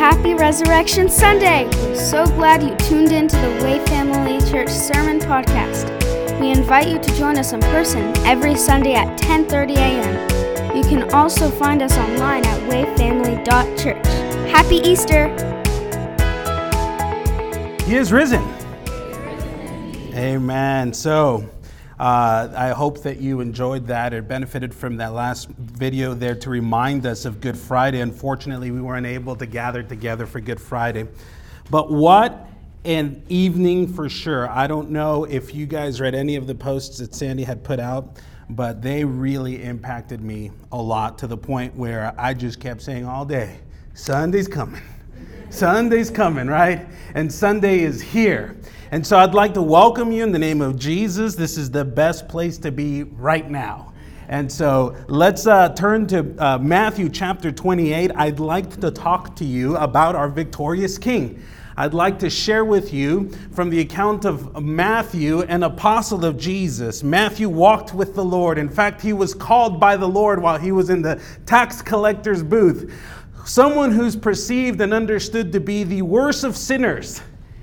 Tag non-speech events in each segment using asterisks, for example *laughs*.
Happy Resurrection Sunday! We're so glad you tuned in to the Way Family Church Sermon Podcast. We invite you to join us in person every Sunday at 10:30 a.m. You can also find us online at wayfamily.church. Happy Easter! He is risen. Amen. So, uh, I hope that you enjoyed that or benefited from that last video there to remind us of Good Friday. Unfortunately, we weren't able to gather together for Good Friday. But what an evening for sure. I don't know if you guys read any of the posts that Sandy had put out, but they really impacted me a lot to the point where I just kept saying all day, Sunday's coming. Sunday's coming, right? And Sunday is here. And so I'd like to welcome you in the name of Jesus. This is the best place to be right now. And so let's uh, turn to uh, Matthew chapter 28. I'd like to talk to you about our victorious King. I'd like to share with you from the account of Matthew, an apostle of Jesus. Matthew walked with the Lord. In fact, he was called by the Lord while he was in the tax collector's booth. Someone who's perceived and understood to be the worst of sinners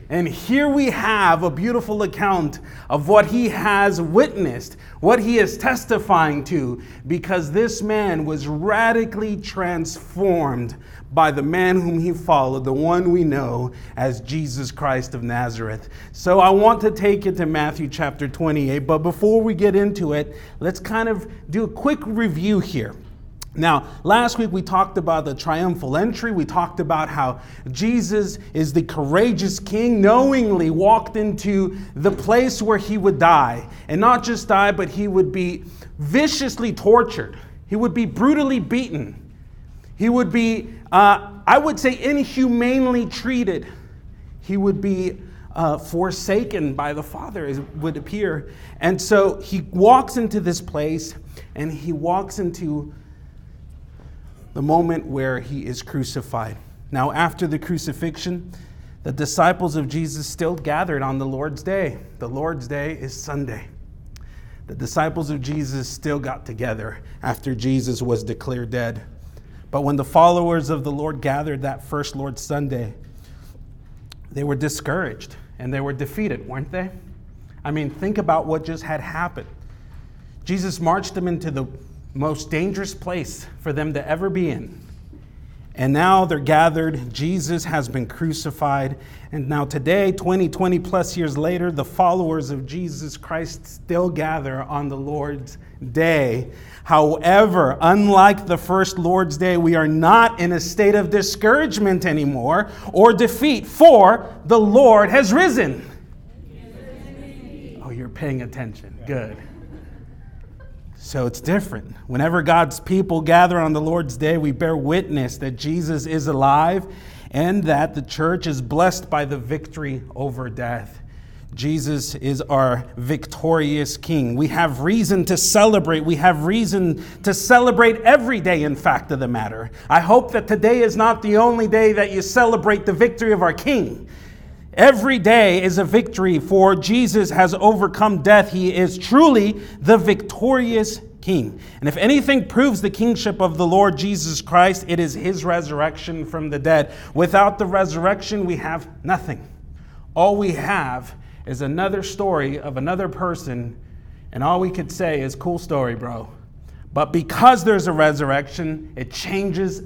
and here we have a beautiful account of what he has witnessed, what he is testifying to, because this man was radically transformed by the man whom he followed, the one we know as Jesus Christ of Nazareth. So I want to take you to Matthew chapter 28, but before we get into it, let's kind of do a quick review here. Now, last week we talked about the triumphal entry. We talked about how Jesus is the courageous king, knowingly walked into the place where he would die. And not just die, but he would be viciously tortured, he would be brutally beaten, he would be, uh, I would say, inhumanely treated, he would be. Uh, forsaken by the Father, it would appear. And so he walks into this place and he walks into the moment where he is crucified. Now, after the crucifixion, the disciples of Jesus still gathered on the Lord's day. The Lord's day is Sunday. The disciples of Jesus still got together after Jesus was declared dead. But when the followers of the Lord gathered that first Lord's Sunday, they were discouraged and they were defeated, weren't they? I mean, think about what just had happened. Jesus marched them into the most dangerous place for them to ever be in. And now they're gathered. Jesus has been crucified. And now, today, 20, 20 plus years later, the followers of Jesus Christ still gather on the Lord's day. However, unlike the first Lord's day, we are not in a state of discouragement anymore or defeat, for the Lord has risen. Oh, you're paying attention. Good. So it's different. Whenever God's people gather on the Lord's day, we bear witness that Jesus is alive and that the church is blessed by the victory over death. Jesus is our victorious King. We have reason to celebrate. We have reason to celebrate every day, in fact, of the matter. I hope that today is not the only day that you celebrate the victory of our King. Every day is a victory, for Jesus has overcome death. He is truly the victorious King. And if anything proves the kingship of the Lord Jesus Christ, it is his resurrection from the dead. Without the resurrection, we have nothing. All we have is another story of another person, and all we could say is, cool story, bro. But because there's a resurrection, it changes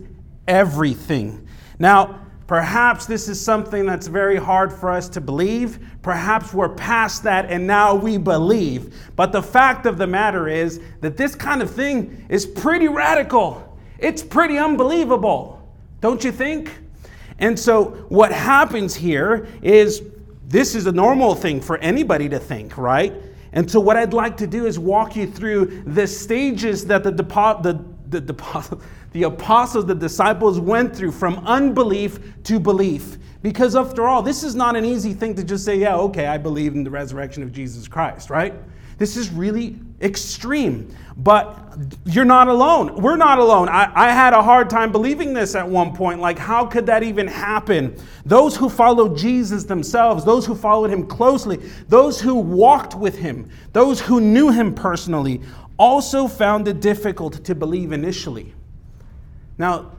everything. Now, Perhaps this is something that's very hard for us to believe. Perhaps we're past that and now we believe. But the fact of the matter is that this kind of thing is pretty radical. It's pretty unbelievable, don't you think? And so, what happens here is this is a normal thing for anybody to think, right? And so, what I'd like to do is walk you through the stages that the, depo- the, the deposit *laughs* the apostles, the disciples went through from unbelief to belief. Because after all, this is not an easy thing to just say, yeah, okay, I believe in the resurrection of Jesus Christ, right? This is really extreme. But you're not alone. We're not alone. I, I, had a hard time believing this at one point. Like, how could that even happen? Those who followed Jesus themselves, those who followed him closely, those who walked with him, those who knew him personally, also found it difficult to believe initially. Now,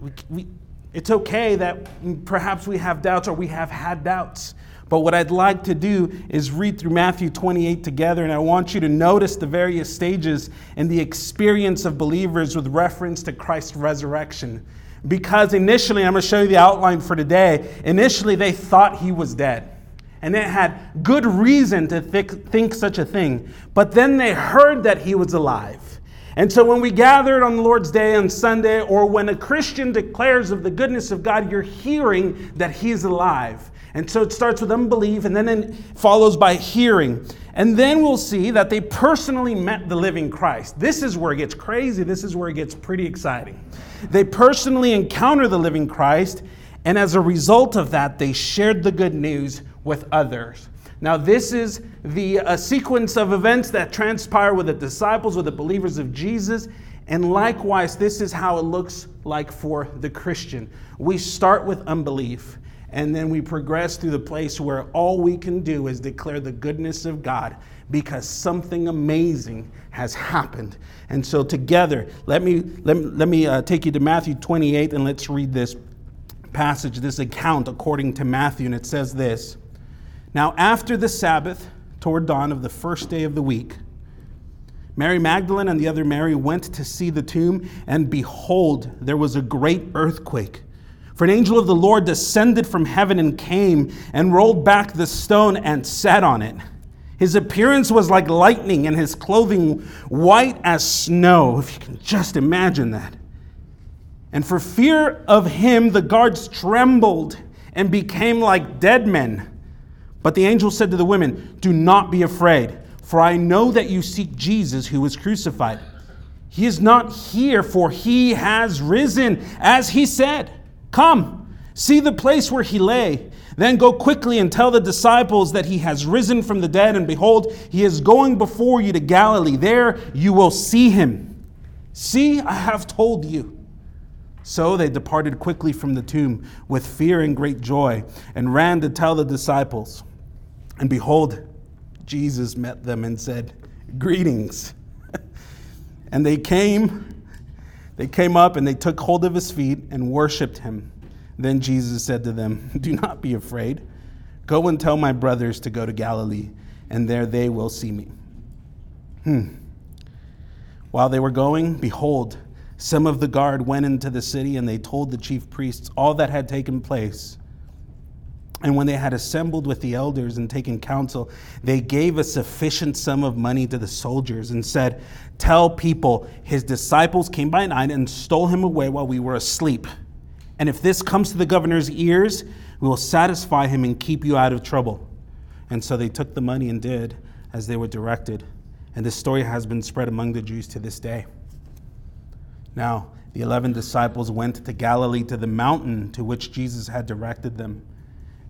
we, we, It's okay that perhaps we have doubts or we have had doubts. But what I'd like to do is read through Matthew 28 together, and I want you to notice the various stages in the experience of believers with reference to Christ's resurrection. Because initially, I'm going to show you the outline for today. Initially, they thought he was dead. And they had good reason to think, think such a thing. But then they heard that he was alive. And so when we gathered on the Lord's Day on Sunday, or when a Christian declares of the goodness of God, you're hearing that he's alive. And so it starts with unbelief and then it follows by hearing. And then we'll see that they personally met the living Christ. This is where it gets crazy. This is where it gets pretty exciting. They personally encounter the living Christ, and as a result of that, they shared the good news with others. Now, this is the uh, sequence of events that transpire with the disciples, with the believers of Jesus. And likewise, this is how it looks like for the Christian. We start with unbelief. And then we progress through the place where all we can do is declare the goodness of God because something amazing has happened. And so, together, let me, let let me uh, take you to Matthew 28 and let's read this passage, this account according to Matthew. And it says this Now, after the Sabbath, toward dawn of the first day of the week, Mary Magdalene and the other Mary went to see the tomb, and behold, there was a great earthquake. For an angel of the Lord descended from heaven and came and rolled back the stone and sat on it. His appearance was like lightning, and his clothing white as snow, if you can just imagine that. And for fear of him, the guards trembled and became like dead men. But the angel said to the women, Do not be afraid, for I know that you seek Jesus who was crucified. He is not here, for he has risen, as he said. Come, see the place where he lay. Then go quickly and tell the disciples that he has risen from the dead, and behold, he is going before you to Galilee. There you will see him. See, I have told you. So they departed quickly from the tomb with fear and great joy, and ran to tell the disciples. And behold, Jesus met them and said, Greetings. *laughs* and they came they came up and they took hold of his feet and worshiped him. Then Jesus said to them, *laughs* Do not be afraid. Go and tell my brothers to go to Galilee, and there they will see me. Hmm. While they were going, behold, some of the guard went into the city and they told the chief priests all that had taken place. And when they had assembled with the elders and taken counsel, they gave a sufficient sum of money to the soldiers and said, Tell people his disciples came by night and stole him away while we were asleep. And if this comes to the governor's ears, we will satisfy him and keep you out of trouble. And so they took the money and did as they were directed. And this story has been spread among the Jews to this day. Now, the eleven disciples went to Galilee to the mountain to which Jesus had directed them.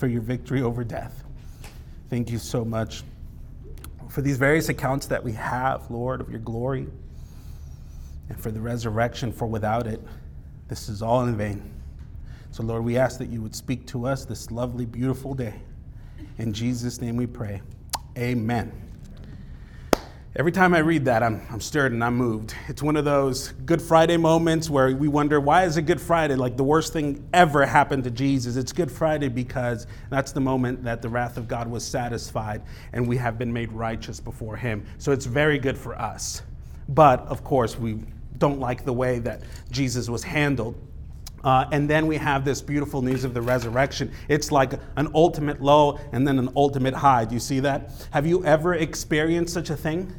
for your victory over death. Thank you so much for these various accounts that we have, Lord, of your glory and for the resurrection, for without it, this is all in vain. So, Lord, we ask that you would speak to us this lovely, beautiful day. In Jesus' name we pray. Amen. Every time I read that, I'm, I'm stirred and I'm moved. It's one of those Good Friday moments where we wonder, why is it Good Friday? Like the worst thing ever happened to Jesus. It's Good Friday because that's the moment that the wrath of God was satisfied and we have been made righteous before Him. So it's very good for us. But of course, we don't like the way that Jesus was handled. Uh, and then we have this beautiful news of the resurrection. It's like an ultimate low and then an ultimate high. Do you see that? Have you ever experienced such a thing?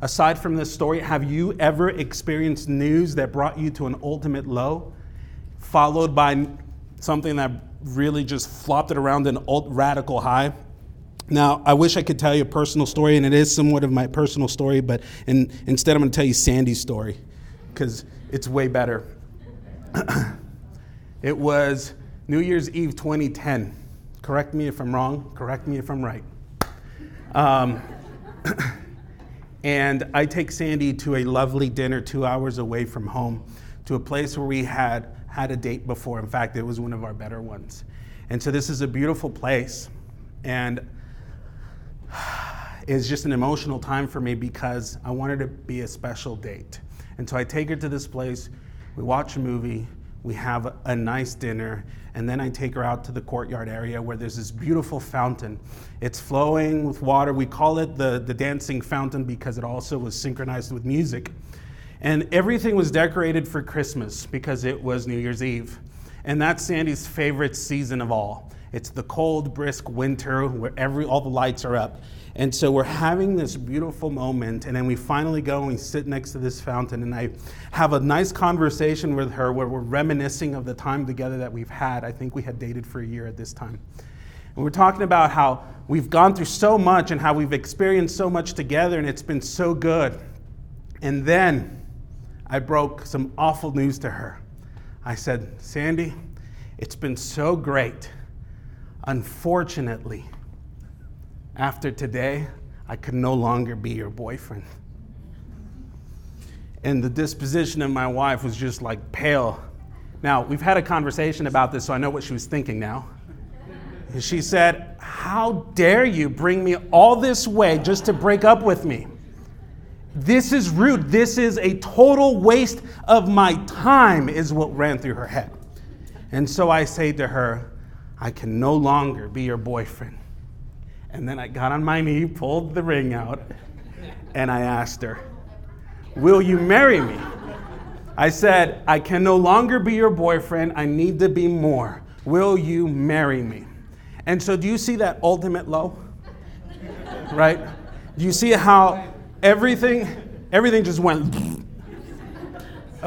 Aside from this story, have you ever experienced news that brought you to an ultimate low, followed by something that really just flopped it around an radical high? Now, I wish I could tell you a personal story, and it is somewhat of my personal story, but in, instead, I'm going to tell you Sandy's story because it's way better. *clears throat* it was New Year's Eve 2010. Correct me if I'm wrong, correct me if I'm right. Um, *coughs* and I take Sandy to a lovely dinner two hours away from home to a place where we had had a date before. In fact, it was one of our better ones. And so this is a beautiful place. And *sighs* it's just an emotional time for me because I wanted to be a special date. And so I take her to this place, we watch a movie, we have a nice dinner, and then I take her out to the courtyard area where there's this beautiful fountain. It's flowing with water. We call it the, the dancing fountain because it also was synchronized with music. And everything was decorated for Christmas because it was New Year's Eve. And that's Sandy's favorite season of all. It's the cold, brisk winter where every, all the lights are up. And so we're having this beautiful moment, and then we finally go and we sit next to this fountain, and I have a nice conversation with her where we're reminiscing of the time together that we've had. I think we had dated for a year at this time. And we're talking about how we've gone through so much and how we've experienced so much together, and it's been so good. And then I broke some awful news to her. I said, Sandy, it's been so great. Unfortunately, after today, I could no longer be your boyfriend. And the disposition of my wife was just like pale. Now, we've had a conversation about this, so I know what she was thinking now. She said, How dare you bring me all this way just to break up with me? This is rude. This is a total waste of my time, is what ran through her head. And so I say to her, I can no longer be your boyfriend. And then I got on my knee, pulled the ring out, and I asked her, Will you marry me? I said, I can no longer be your boyfriend. I need to be more. Will you marry me? And so, do you see that ultimate low? Right? Do you see how everything, everything just went.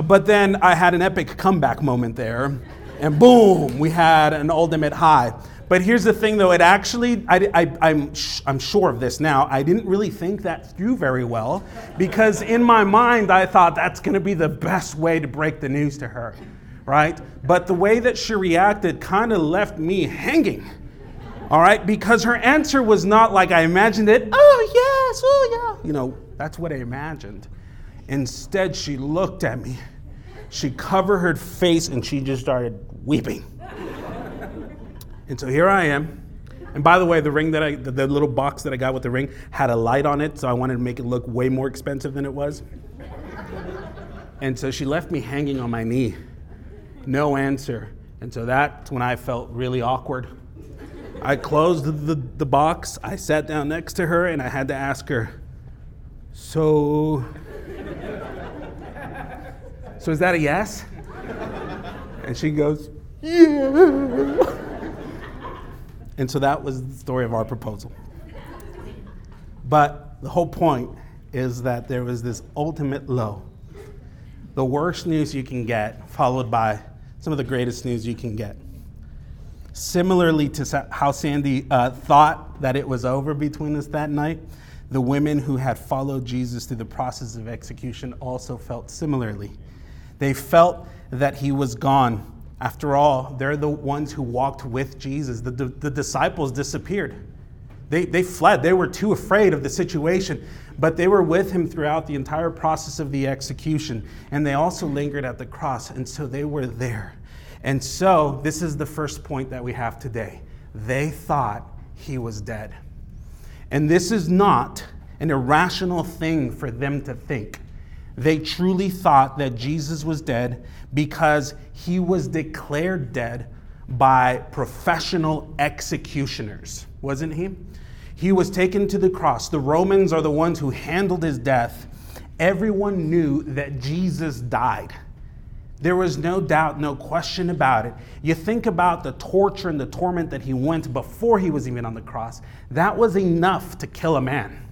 but then I had an epic comeback moment there, and boom, we had an ultimate high. But here's the thing, though, it actually, I, am I'm, I'm sure of this now, I didn't really think that through very well because in my mind I thought that's going to be the best way to break the news to her, right? But the way that she reacted kind of left me hanging, all right? Because her answer was not like I imagined it, oh, yes, oh, yeah. You know, that's what I imagined. Instead, she looked at me, she covered her face, and she just started weeping. And so here I am. And by the way, the ring that I, the, the, little box that I got with the ring had a light on it, so I wanted to make it look way more expensive than it was. and so she left me hanging on my knee, no answer. And so that's when I felt really awkward. I closed the, the, the box, I sat down next to her, and I had to ask her, So, so is that a yes? And she goes, Yeah. And so that was the story of our proposal. But the whole point is that there was this ultimate low. The worst news you can get, followed by some of the greatest news you can get. Similarly to how Sandy uh, thought that it was over between us that night, the women who had followed Jesus through the process of execution also felt similarly. They felt that he was gone after all, they're the ones who walked with Jesus. The, the, the, disciples disappeared. They, they fled. They were too afraid of the situation, but they were with him throughout the entire process of the execution. And they also lingered at the cross, and so they were there. And so, this is the first point that we have today. They thought he was dead. And this is not an irrational thing for them to think. They truly thought that Jesus was dead because he was declared dead by professional executioners, wasn't he? He was taken to the cross. The Romans are the ones who handled his death. Everyone knew that Jesus died. There was no doubt, no question about it. You think about the torture and the torment that he went before he was even on the cross, that was enough to kill a man.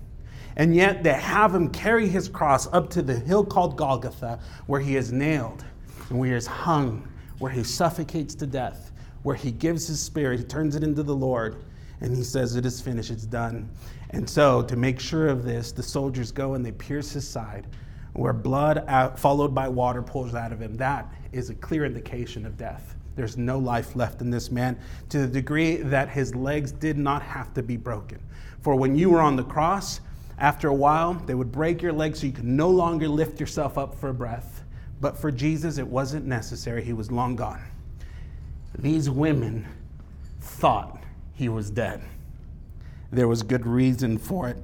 And yet they have him carry his cross up to the hill called Golgotha, where he is nailed and where he is hung, where he suffocates to death, where he gives his spirit, he turns it into the Lord, and he says, It is finished, it's done. And so, to make sure of this, the soldiers go and they pierce his side, where blood out, followed by water pours out of him. That is a clear indication of death. There's no life left in this man to the degree that his legs did not have to be broken. For when you were on the cross, after a while, they would break your legs so you could no longer lift yourself up for breath. But for Jesus, it wasn't necessary. He was long gone. These women thought he was dead. There was good reason for it.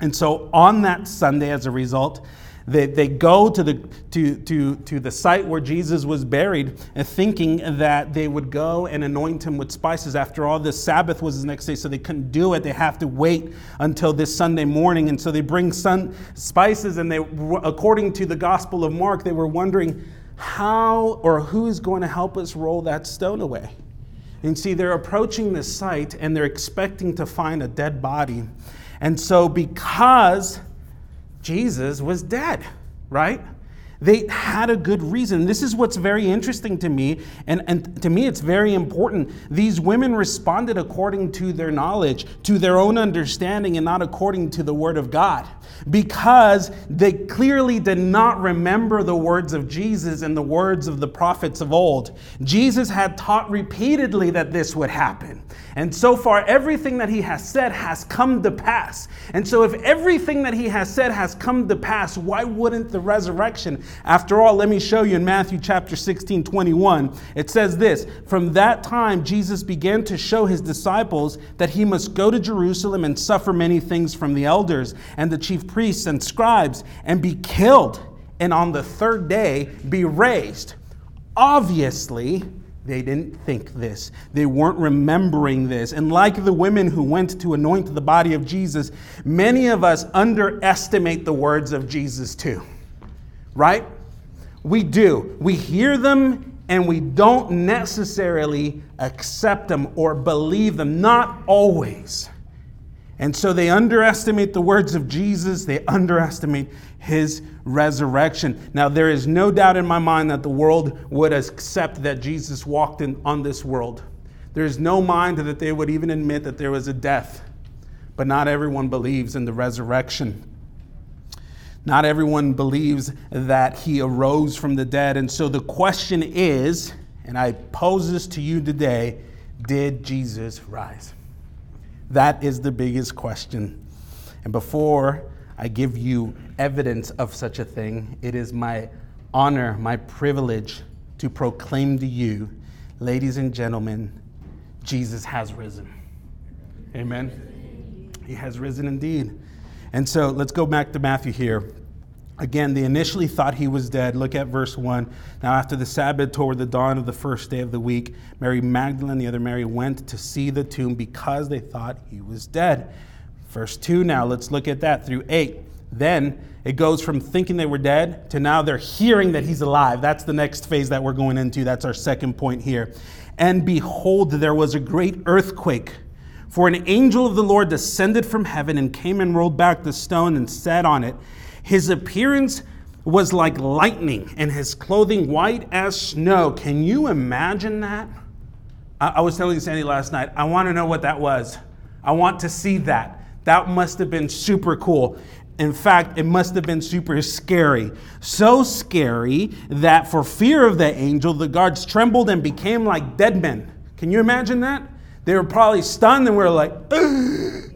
And so on that Sunday, as a result, they, they go to the, to, to, to the site where Jesus was buried, uh, thinking that they would go and anoint him with spices. After all, the Sabbath was the next day, so they couldn't do it. They have to wait until this Sunday morning. And so they bring sun, spices, and they, according to the Gospel of Mark, they were wondering how or who's going to help us roll that stone away. And see, they're approaching this site and they're expecting to find a dead body. And so, because Jesus was dead, right? They had a good reason. This is what's very interesting to me, and, and to me, it's very important. These women responded according to their knowledge, to their own understanding, and not according to the Word of God, because they clearly did not remember the words of Jesus and the words of the prophets of old. Jesus had taught repeatedly that this would happen. And so far, everything that he has said has come to pass. And so, if everything that he has said has come to pass, why wouldn't the resurrection? After all, let me show you in Matthew chapter 16, 21. It says this From that time, Jesus began to show his disciples that he must go to Jerusalem and suffer many things from the elders and the chief priests and scribes and be killed, and on the third day be raised. Obviously, they didn't think this. They weren't remembering this. And like the women who went to anoint the body of Jesus, many of us underestimate the words of Jesus too. Right? We do. We hear them and we don't necessarily accept them or believe them. Not always. And so they underestimate the words of Jesus, they underestimate his resurrection. Now, there is no doubt in my mind that the world would accept that Jesus walked in, on this world. There is no mind that they would even admit that there was a death. But not everyone believes in the resurrection. Not everyone believes that he arose from the dead. And so the question is, and I pose this to you today did Jesus rise? That is the biggest question. And before I give you evidence of such a thing, it is my honor, my privilege to proclaim to you, ladies and gentlemen, Jesus has risen. Amen. He has risen indeed. And so let's go back to Matthew here. Again, they initially thought he was dead. Look at verse 1. Now, after the Sabbath, toward the dawn of the first day of the week, Mary Magdalene, the other Mary, went to see the tomb because they thought he was dead. Verse 2 now, let's look at that through 8. Then it goes from thinking they were dead to now they're hearing that he's alive. That's the next phase that we're going into. That's our second point here. And behold, there was a great earthquake. For an angel of the Lord descended from heaven and came and rolled back the stone and sat on it. His appearance was like lightning, and his clothing white as snow. Can you imagine that? I, I was telling Sandy last night, I want to know what that was. I want to see that. That must have been super cool. In fact, it must have been super scary. So scary that for fear of the angel, the guards trembled and became like dead men. Can you imagine that? They were probably stunned and were like, *gasps*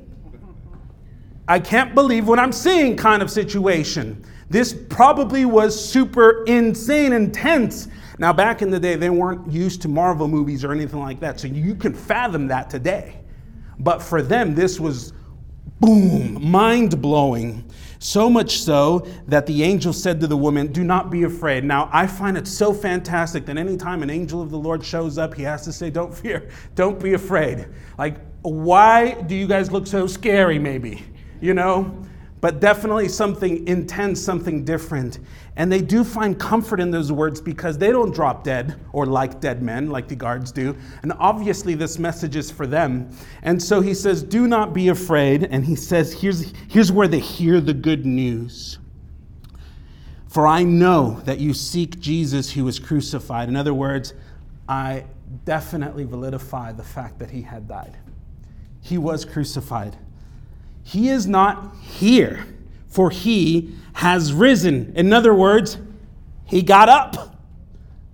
I can't believe what I'm seeing kind of situation. This probably was super insane, intense. Now, back in the day, they weren't used to Marvel movies or anything like that, so you can fathom that today. But for them, this was boom, mind blowing. So much so that the angel said to the woman, Do not be afraid. Now, I find it so fantastic that anytime an angel of the Lord shows up, he has to say, Don't fear, don't be afraid. Like, why do you guys look so scary, maybe? You know? But definitely something intense, something different. And they do find comfort in those words because they don't drop dead or like dead men like the guards do. And obviously, this message is for them. And so he says, Do not be afraid. And he says, Here's, here's where they hear the good news. For I know that you seek Jesus who was crucified. In other words, I definitely validify the fact that he had died. He was crucified. He is not here, for he has risen. In other words, he got up.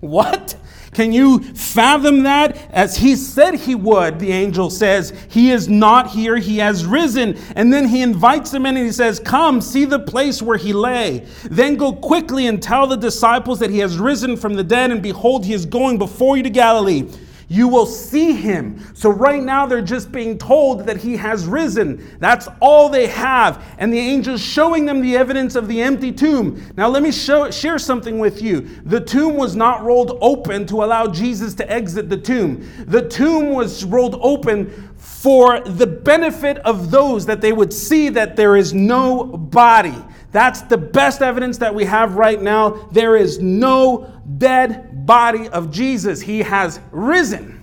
What? Can you fathom that? As he said he would, the angel says, He is not here, he has risen. And then he invites them in and he says, Come, see the place where he lay. Then go quickly and tell the disciples that he has risen from the dead, and behold, he is going before you to Galilee you will see him. So, right now, they're just being told that he has risen. That's all they have. And the angel's showing them the evidence of the empty tomb. Now, let me show, share something with you. The tomb was not rolled open to allow Jesus to exit the tomb, the tomb was rolled open for the benefit of those that they would see that there is no body. That's the best evidence that we have right now. There is no dead body of Jesus. He has risen.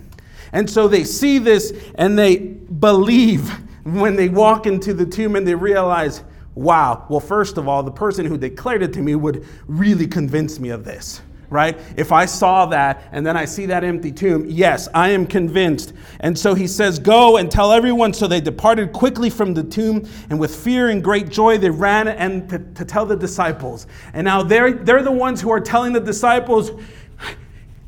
And so they see this and they believe when they walk into the tomb and they realize, wow, well, first of all, the person who declared it to me would really convince me of this right? If I saw that and then I see that empty tomb, yes, I am convinced. And so he says, Go and tell everyone. So they departed quickly from the tomb, and with fear and great joy, they ran and to, to tell the disciples. And now they're, they're the ones who are telling the disciples,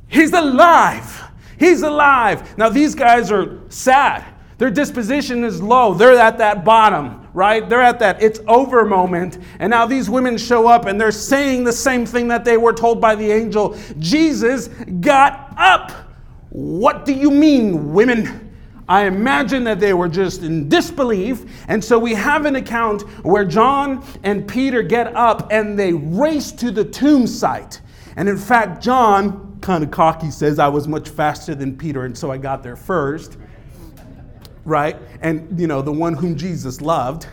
He's alive. He's alive. Now these guys are sad. Their disposition is low. They're at that bottom right? They're at that it's over moment. And now these women show up and they're saying the same thing that they were told by the angel Jesus got up. What do you mean, women? I imagine that they were just in disbelief. And so we have an account where John and Peter get up and they race to the tomb site. And in fact, John, kind of cocky, says, I was much faster than Peter, and so I got there first right? And, you know, the one whom Jesus loved.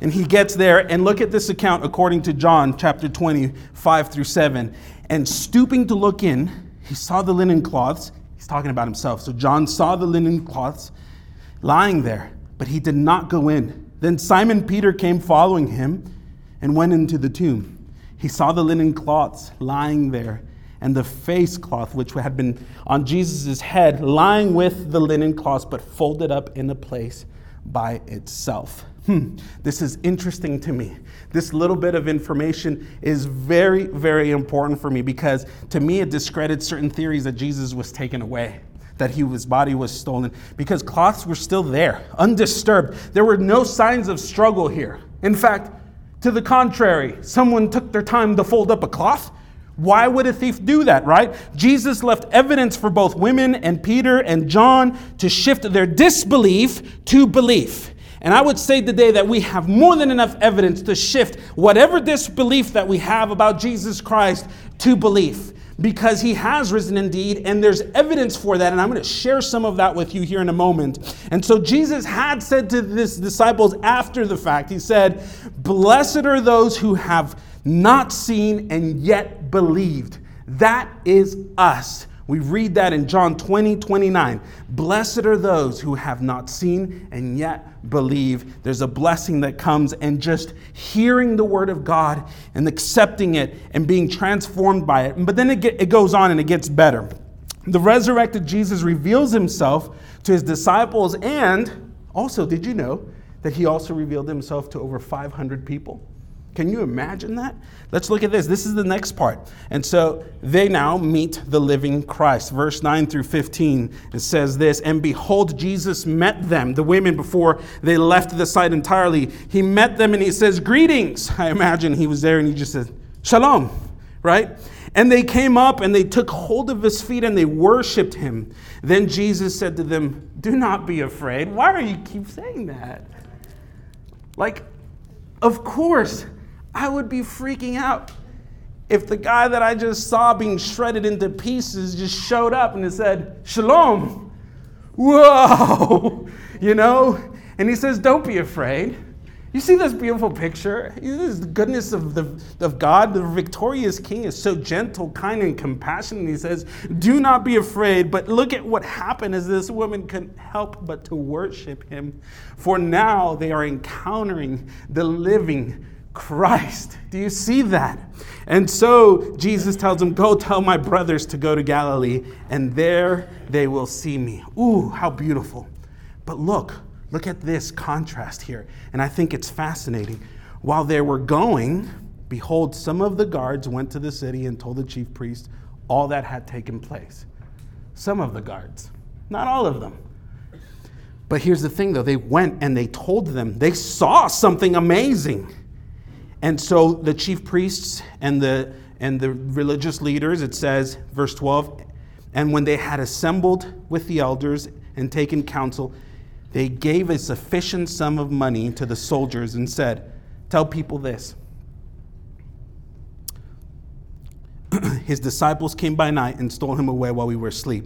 And he gets there, and look at this account according to John chapter 20, 5 through 7. And stooping to look in, he saw the linen cloths. He's talking about himself. So John saw the linen cloths lying there, but he did not go in. Then Simon Peter came following him and went into the tomb. He saw the linen cloths lying there and the face cloth which had been on Jesus' head, lying with the linen cloth, but folded up in a place by itself. Hmm, this is interesting to me. This little bit of information is very, very important for me because to me it discredits certain theories that Jesus was taken away, that he, his body was stolen, because cloths were still there, undisturbed. There were no signs of struggle here. In fact, to the contrary, someone took their time to fold up a cloth why would a thief do that, right? Jesus left evidence for both women and Peter and John to shift their disbelief to belief. And I would say today that we have more than enough evidence to shift whatever disbelief that we have about Jesus Christ to belief because he has risen indeed, and there's evidence for that. And I'm going to share some of that with you here in a moment. And so Jesus had said to his disciples after the fact, He said, Blessed are those who have not seen and yet believed. That is us. We read that in John 20, 29. Blessed are those who have not seen and yet believe. There's a blessing that comes and just hearing the word of God and accepting it and being transformed by it. But then it, get, it goes on and it gets better. The resurrected Jesus reveals himself to his disciples and also, did you know that he also revealed himself to over 500 people? Can you imagine that? Let's look at this. This is the next part. And so they now meet the living Christ. Verse 9 through 15, it says this And behold, Jesus met them, the women, before they left the site entirely. He met them and he says, Greetings. *laughs* I imagine he was there and he just said, Shalom, right? And they came up and they took hold of his feet and they worshiped him. Then Jesus said to them, Do not be afraid. Why do you keep saying that? Like, of course, I would be freaking out if the guy that I just saw being shredded into pieces just showed up and said, Shalom. Whoa, *laughs* you know? And he says, Don't be afraid. You see this beautiful picture? This goodness of, the, of God. The victorious king is so gentle, kind, and compassionate. He says, Do not be afraid. But look at what happened as this woman couldn't help but to worship him. For now they are encountering the living Christ. Do you see that? And so Jesus tells them, Go tell my brothers to go to Galilee, and there they will see me. Ooh, how beautiful. But look, look at this contrast here. And I think it's fascinating. While they were going, behold, some of the guards went to the city and told the chief priest all that had taken place. Some of the guards, not all of them. But here's the thing though they went and they told them, they saw something amazing. And so the chief priests and the and the religious leaders, it says, verse 12, and when they had assembled with the elders and taken counsel, they gave a sufficient sum of money to the soldiers and said, Tell people this. *clears throat* His disciples came by night and stole him away while we were asleep.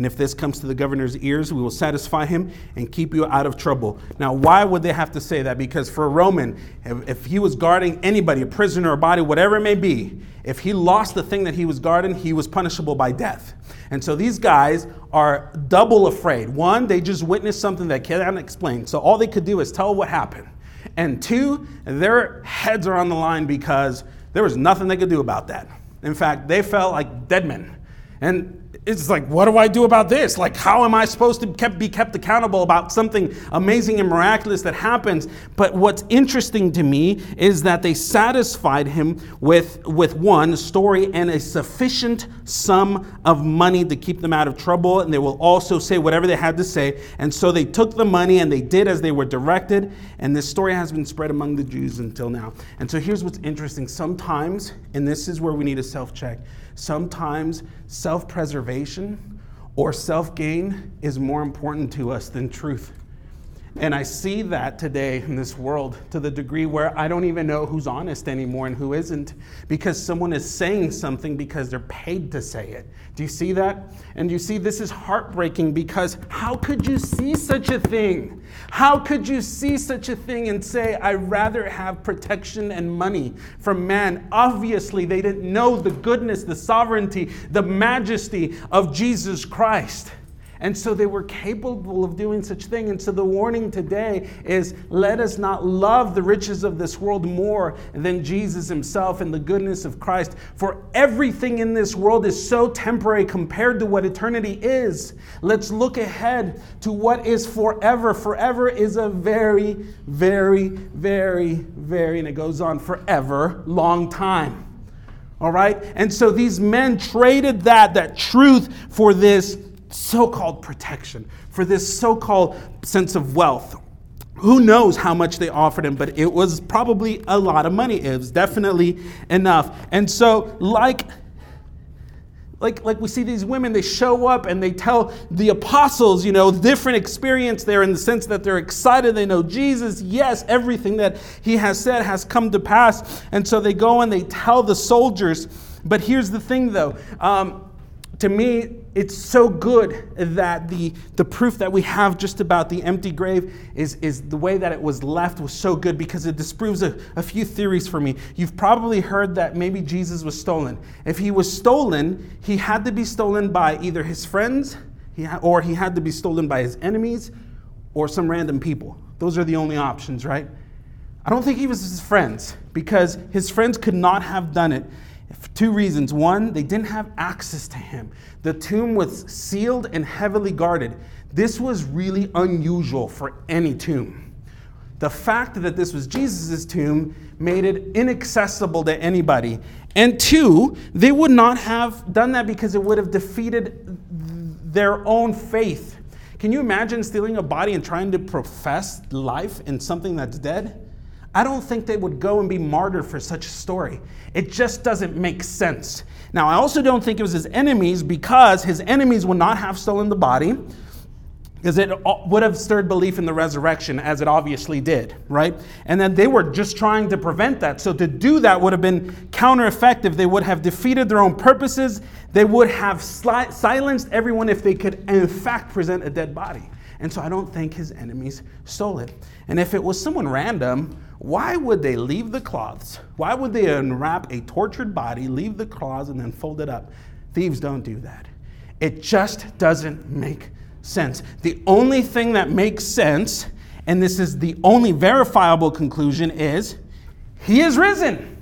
And if this comes to the governor's ears, we will satisfy him and keep you out of trouble. Now, why would they have to say that? Because for a Roman, if, if he was guarding anybody, a prisoner a body, whatever it may be, if he lost the thing that he was guarding, he was punishable by death. And so these guys are double afraid. One, they just witnessed something that can't explain. So all they could do is tell what happened. And two, their heads are on the line because there was nothing they could do about that. In fact, they felt like dead men. And it's like, what do I do about this? Like, how am I supposed to kept, be kept accountable about something amazing and miraculous that happens? But what's interesting to me is that they satisfied him with, with one story and a sufficient sum of money to keep them out of trouble. And they will also say whatever they had to say. And so they took the money and they did as they were directed. And this story has been spread among the Jews until now. And so here's what's interesting. Sometimes, and this is where we need a self check Sometimes self preservation or self gain is more important to us than truth. And I see that today in this world to the degree where I don't even know who's honest anymore and who isn't because someone is saying something because they're paid to say it. Do you see that? And you see, this is heartbreaking because how could you see such a thing? How could you see such a thing and say, I'd rather have protection and money from man? Obviously, they didn't know the goodness, the sovereignty, the majesty of Jesus Christ. And so they were capable of doing such thing. And so the warning today is let us not love the riches of this world more than Jesus himself and the goodness of Christ. For everything in this world is so temporary compared to what eternity is. Let's look ahead to what is forever. Forever is a very, very, very, very, and it goes on forever, long time. All right? And so these men traded that, that truth, for this so called protection, for this so called sense of wealth. Who knows how much they offered him, but it was probably a lot of money. It was definitely enough. And so, like, like, like we see these women, they show up and they tell the apostles, you know, different experience there in the sense that they're excited. They know Jesus. Yes, everything that he has said has come to pass. And so they go and they tell the soldiers. But here's the thing, though. Um, to me, it's so good that the, the proof that we have just about the empty grave is, is the way that it was left was so good because it disproves a, a few theories for me. You've probably heard that maybe Jesus was stolen. If he was stolen, he had to be stolen by either his friends he ha- or he had to be stolen by his enemies or some random people. Those are the only options, right? I don't think he was his friends because his friends could not have done it two reasons. One, they didn't have access to him. The tomb was sealed and heavily guarded. This was really unusual for any tomb. The fact that this was Jesus' tomb made it inaccessible to anybody. And two, they would not have done that because it would have defeated their own faith. Can you imagine stealing a body and trying to profess life in something that's dead? I don't think they would go and be martyred for such a story. It just doesn't make sense. Now, I also don't think it was his enemies because his enemies would not have stolen the body because it would have stirred belief in the resurrection as it obviously did, right? And then they were just trying to prevent that. So to do that would have been counter effective. They would have defeated their own purposes. They would have sli- silenced everyone if they could, in fact, present a dead body. And so I don't think his enemies stole it. And if it was someone random, why would they leave the cloths? Why would they unwrap a tortured body, leave the cloths, and then fold it up? Thieves don't do that. It just doesn't make sense. The only thing that makes sense, and this is the only verifiable conclusion, is He is risen.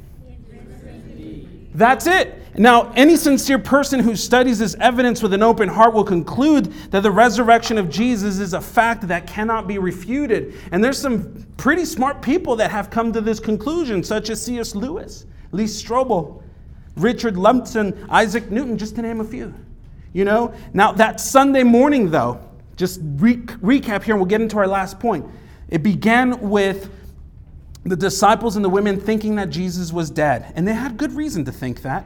That's it. Now, any sincere person who studies this evidence with an open heart will conclude that the resurrection of Jesus is a fact that cannot be refuted. And there's some pretty smart people that have come to this conclusion, such as C.S. Lewis, Lee Strobel, Richard Lumpson, Isaac Newton, just to name a few. You know? Now, that Sunday morning, though, just re- recap here, and we'll get into our last point. It began with the disciples and the women thinking that Jesus was dead. And they had good reason to think that.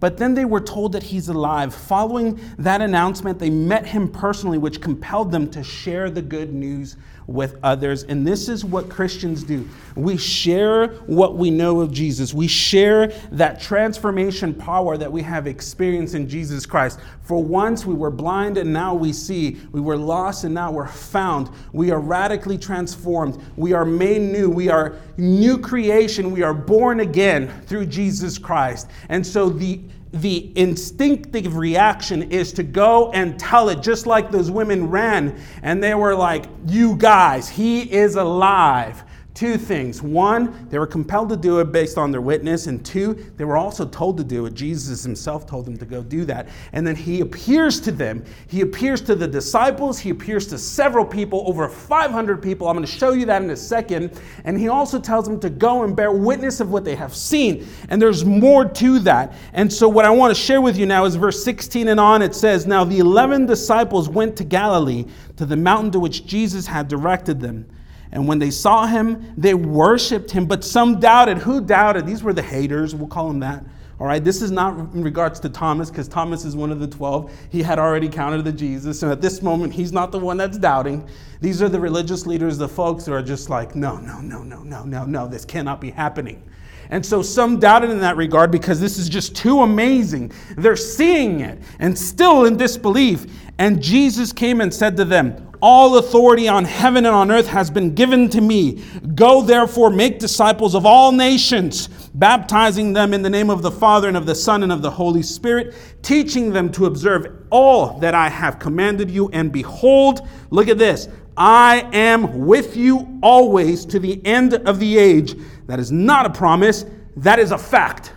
But then they were told that he's alive. Following that announcement, they met him personally, which compelled them to share the good news with others. And this is what Christians do we share what we know of Jesus, we share that transformation power that we have experienced in Jesus Christ. For once we were blind and now we see, we were lost and now we're found. We are radically transformed, we are made new, we are new creation, we are born again through Jesus Christ. And so the the instinctive reaction is to go and tell it, just like those women ran and they were like, You guys, he is alive two things. One, they were compelled to do it based on their witness, and two, they were also told to do it. Jesus himself told them to go do that. And then he appears to them. He appears to the disciples. He appears to several people, over 500 people. I'm going to show you that in a second. And he also tells them to go and bear witness of what they have seen. And there's more to that. And so, what I want to share with you now is verse 16 and on. It says, Now the 11 disciples went to Galilee, to the mountain to which Jesus had directed them. And when they saw him, they worshiped him, but some doubted. Who doubted? These were the haters, we'll call them that. All right, this is not in regards to Thomas, because Thomas is one of the 12. He had already counted the Jesus, and at this moment, he's not the one that's doubting. These are the religious leaders, the folks who are just like, no, no, no, no, no, no, no, this cannot be happening. And so some doubted in that regard because this is just too amazing. They're seeing it and still in disbelief. And Jesus came and said to them, all authority on heaven and on earth has been given to me. Go therefore, make disciples of all nations, baptizing them in the name of the Father and of the Son and of the Holy Spirit, teaching them to observe all that I have commanded you. And behold, look at this I am with you always to the end of the age. That is not a promise, that is a fact.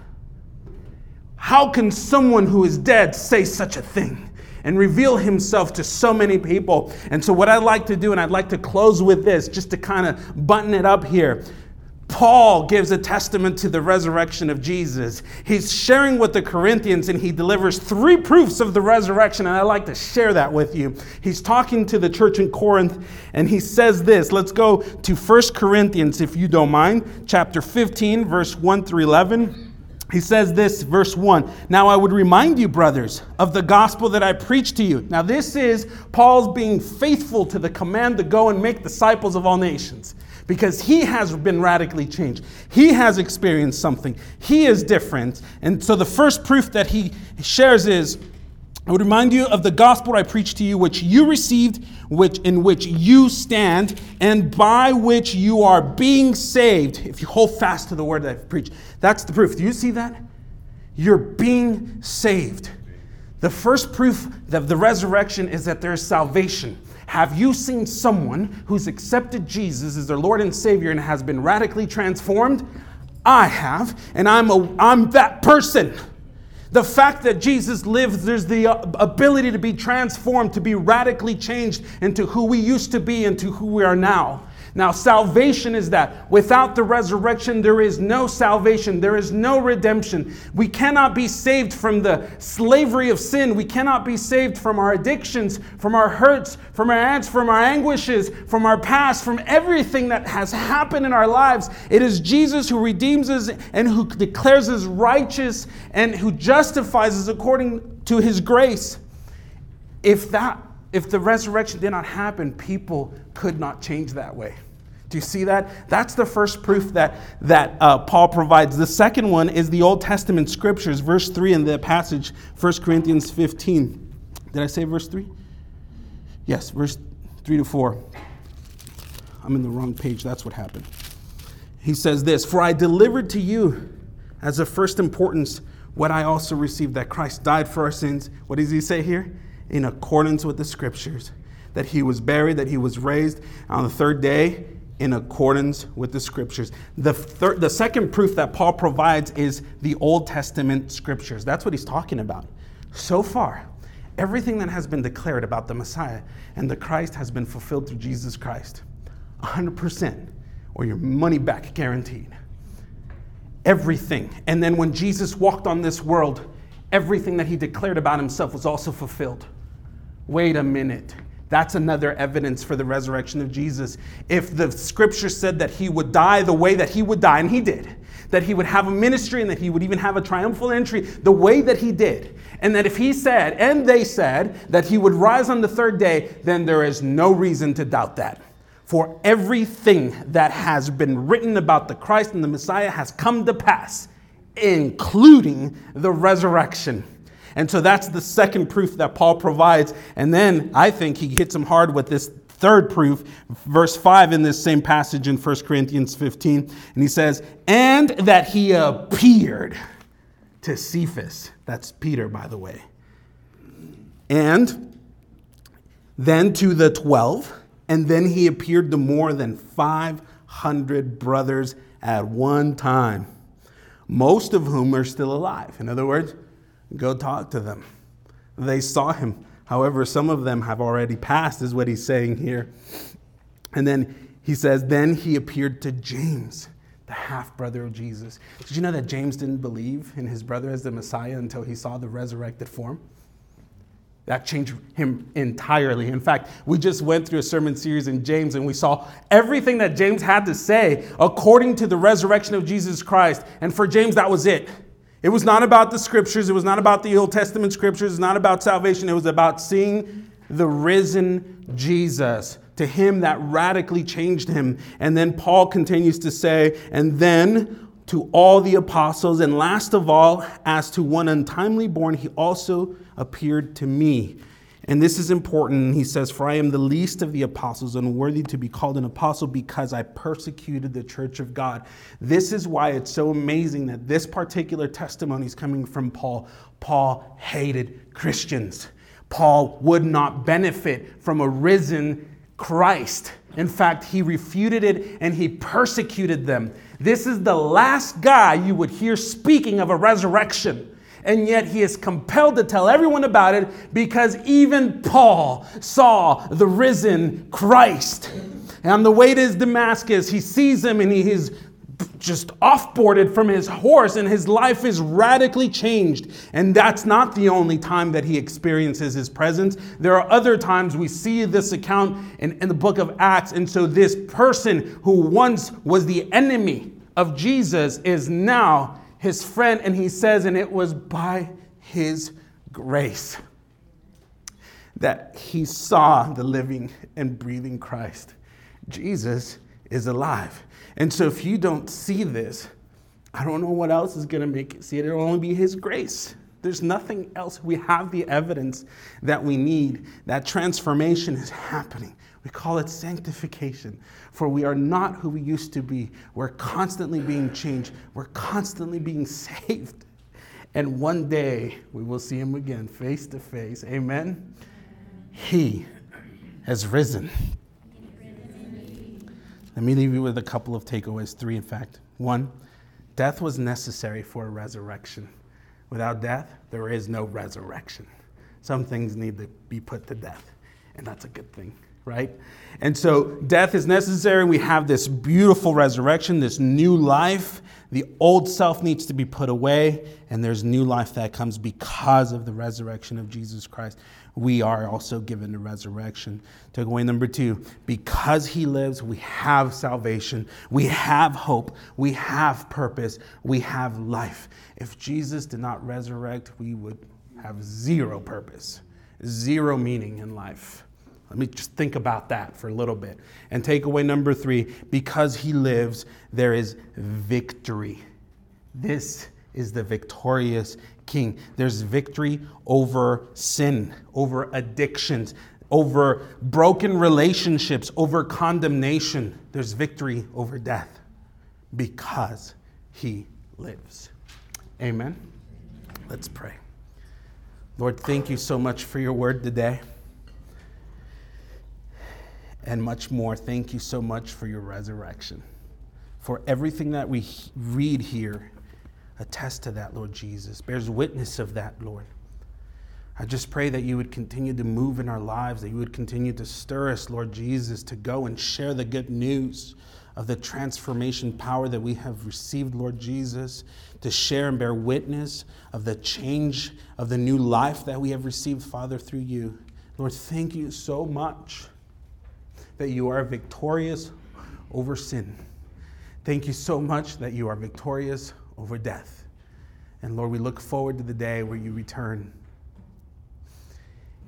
How can someone who is dead say such a thing? and reveal himself to so many people. And so, what I'd like to do, and I'd like to close with this just to kind of button it up here. Paul gives a testament to the resurrection of Jesus. He's sharing with the Corinthians and he delivers three proofs of the resurrection, and I'd like to share that with you. He's talking to the church in Corinth and he says this. Let's go to 1 Corinthians, if you don't mind, chapter 15, verse 1 through 11. He says this, verse 1 Now I would remind you, brothers, of the gospel that I preached to you. Now, this is Paul's being faithful to the command to go and make disciples of all nations because he has been radically changed. He has experienced something, he is different. And so, the first proof that he shares is I would remind you of the gospel I preached to you, which you received, which in which you stand, and by which you are being saved. If you hold fast to the word that I've preached, that's the proof. Do you see that? You're being saved. The first proof of the resurrection is that there's salvation. Have you seen someone who's accepted Jesus as their Lord and Savior and has been radically transformed? I have, and I'm, a, I'm that person. The fact that Jesus lives, there's the uh, ability to be transformed, to be radically changed into who we used to be and to who we are now. Now, salvation is that. Without the resurrection, there is no salvation. There is no redemption. We cannot be saved from the slavery of sin. We cannot be saved from our addictions, from our hurts, from our ants, from our anguishes, from our past, from everything that has happened in our lives. It is Jesus who redeems us and who declares us righteous and who justifies us according to his grace. If that if the resurrection did not happen, people could not change that way. Do you see that? That's the first proof that, that uh, Paul provides. The second one is the Old Testament scriptures, verse 3 in the passage, 1 Corinthians 15. Did I say verse 3? Yes, verse 3 to 4. I'm in the wrong page. That's what happened. He says this For I delivered to you as of first importance what I also received that Christ died for our sins. What does he say here? In accordance with the scriptures. That he was buried, that he was raised on the third day in accordance with the scriptures. The, third, the second proof that Paul provides is the Old Testament scriptures. That's what he's talking about. So far, everything that has been declared about the Messiah and the Christ has been fulfilled through Jesus Christ. 100%, or your money back guaranteed. everything. And then when Jesus walked on this world, everything that he declared about himself was also fulfilled. Wait a minute. That's another evidence for the resurrection of Jesus. If the scripture said that he would die the way that he would die, and he did, that he would have a ministry and that he would even have a triumphal entry the way that he did, and that if he said, and they said, that he would rise on the third day, then there is no reason to doubt that. For everything that has been written about the Christ and the Messiah has come to pass, including the resurrection. And so that's the second proof that Paul provides. And then I think he hits him hard with this third proof, verse 5 in this same passage in 1 Corinthians 15. And he says, And that he appeared to Cephas. That's Peter, by the way. And then to the 12. And then he appeared to more than 500 brothers at one time, most of whom are still alive. In other words, Go talk to them. They saw him. However, some of them have already passed, is what he's saying here. And then he says, Then he appeared to James, the half brother of Jesus. Did you know that James didn't believe in his brother as the Messiah until he saw the resurrected form? That changed him entirely. In fact, we just went through a sermon series in James and we saw everything that James had to say according to the resurrection of Jesus Christ. And for James, that was it. It was not about the scriptures, it was not about the Old Testament scriptures, it's not about salvation, it was about seeing the risen Jesus. To him, that radically changed him. And then Paul continues to say, and then to all the apostles, and last of all, as to one untimely born, he also appeared to me. And this is important. He says, For I am the least of the apostles, unworthy to be called an apostle because I persecuted the church of God. This is why it's so amazing that this particular testimony is coming from Paul. Paul hated Christians. Paul would not benefit from a risen Christ. In fact, he refuted it and he persecuted them. This is the last guy you would hear speaking of a resurrection and yet he is compelled to tell everyone about it because even Paul saw the risen Christ. And on the way to his Damascus, he sees him and he is just offboarded from his horse, and his life is radically changed. And that's not the only time that he experiences his presence. There are other times we see this account in, in the book of Acts. And so, this person who once was the enemy of Jesus is now his friend, and he says, and it was by his grace that he saw the living and breathing Christ. Jesus is alive. And so if you don't see this, I don't know what else is going to make it see it. It'll only be his grace. There's nothing else. We have the evidence that we need. That transformation is happening. We call it sanctification, for we are not who we used to be. We're constantly being changed, we're constantly being *laughs* saved. And one day we will see him again face to face. Amen. He has risen. Let me leave you with a couple of takeaways, three in fact. One, death was necessary for a resurrection. Without death, there is no resurrection. Some things need to be put to death, and that's a good thing right? And so death is necessary. We have this beautiful resurrection, this new life. The old self needs to be put away, and there's new life that comes because of the resurrection of Jesus Christ. We are also given the resurrection. Takeaway number two because he lives, we have salvation, we have hope, we have purpose, we have life. If Jesus did not resurrect, we would have zero purpose, zero meaning in life. Let me just think about that for a little bit. And takeaway number three because he lives, there is victory. This is the victorious king. There's victory over sin, over addictions, over broken relationships, over condemnation. There's victory over death because he lives. Amen. Let's pray. Lord, thank you so much for your word today and much more. Thank you so much for your resurrection. For everything that we read here attest to that, Lord Jesus, bears witness of that, Lord. I just pray that you would continue to move in our lives, that you would continue to stir us, Lord Jesus, to go and share the good news of the transformation power that we have received, Lord Jesus, to share and bear witness of the change of the new life that we have received, Father, through you. Lord, thank you so much that you are victorious over sin. Thank you so much that you are victorious over death. And Lord, we look forward to the day where you return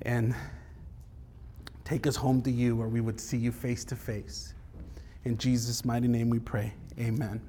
and take us home to you where we would see you face to face. In Jesus' mighty name we pray. Amen.